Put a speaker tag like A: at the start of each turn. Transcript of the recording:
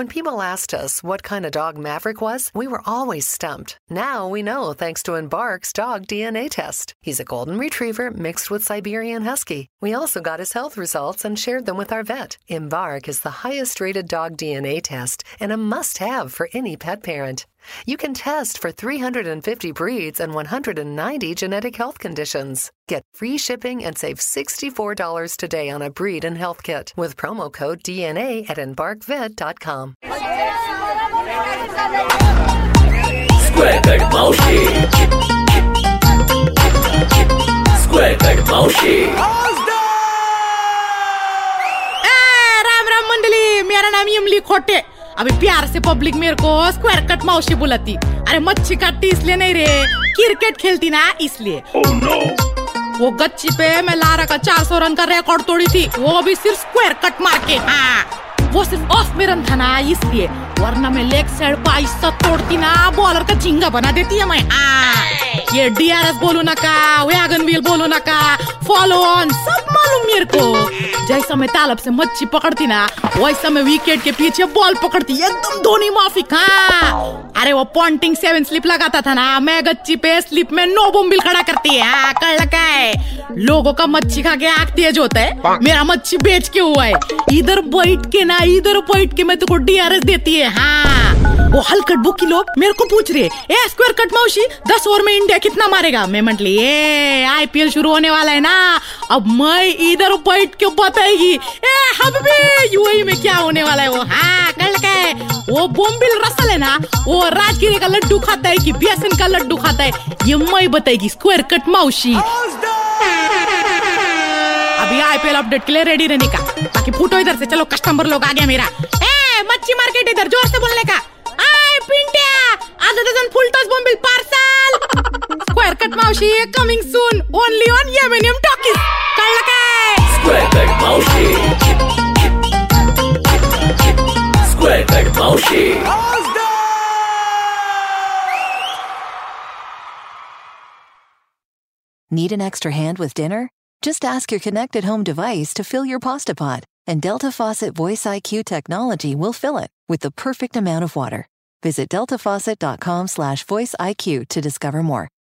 A: When people asked us what kind of dog Maverick was, we were always stumped. Now we know thanks to Embark's dog DNA test. He's a golden retriever mixed with Siberian Husky. We also got his health results and shared them with our vet. Embark is the highest rated dog DNA test and a must have for any pet parent. You can test for 350 breeds and 190 genetic health conditions. Get free shipping and save $64 today on a breed and health kit with promo code DNA at embarkvet.com.
B: Square cut Maushi. Square cut Maushi.
C: ए, राम राम मंडली मेरा नाम इमली खोटे अभी प्यार से public मेरे को स्क्वायर कट मौसी बुलाती। अरे मच्छी काटती इसलिए नहीं रे क्रिकेट खेलती ना इसलिए। वो गच्ची पे मैं लारा का 400 रन का रिकॉर्ड तोड़ी थी वो भी सिर्फ़ स्क्वायर कट मार के हाँ। वो सिर्फ़ ऑफ़ में रन था ना इसलिए वरना मैं लेग साइड बाईस तोड़ती ना बॉलर का झिंगा बना देती है मैं हाँ। ये डीआरएस बोलो ना का वैगन व्हील बोलो ना का फॉलो ऑन सब मालूम मेरे को। जैसा मैं तालब से मच्छी पकड़ती ना वैसा मैं विकेट के पीछे बॉल पकड़ती एकदम धोनी माफिक हाँ अरे वो पॉइंटिंग सेवन स्लिप लगाता था ना मैं गच्ची पे स्लिप में नो बोम्बिल खड़ा करती है। हाँ, कर लगा है। लोगों का मच्छी खा के आग तेज होता है। मेरा मच्छी बेच के हुआ है। इधर बैठ के ना इधर बैठ के मैं तुमको डीआरएस देती है। हाँ वो हलकट बुकी लोग मेरे को पूछ रहे ए स्क्वायर कट मौसी दस ओवर में इंडिया कितना मारेगा? मैं मंटली ए आईपीएल शुरू होने वाला है ना, अब मैं इधर बैठ के बताएगी। ए हबीबी यूएई में क्या होने वाला है वो? हाँ कल का वो बोम्बिल रसल है ना, वो राजगिरी का लड्डू खाता है कि बेसन का लड्डू खाता है, ये मैं बताएगी स्क्वायर कट मौसी अभी आईपीएल अपडेट के लिए रेडी रहने का, बाकी फूटो इधर से चलो कस्टमर लोग आ गया मेरा। ए, मच्छी मार्केट इधर, ज़ोर से बोलने का। मावशी coming soon only on येमेनियम talkies कळलं काय
B: Square cut Maushi. Square cut Maushi.
D: Need an extra hand with dinner? Just ask your connected home device to fill your pasta pot, and Delta Faucet Voice IQ technology will fill it with the perfect amount of water. Visit deltafaucet.com slash voice IQ to discover more.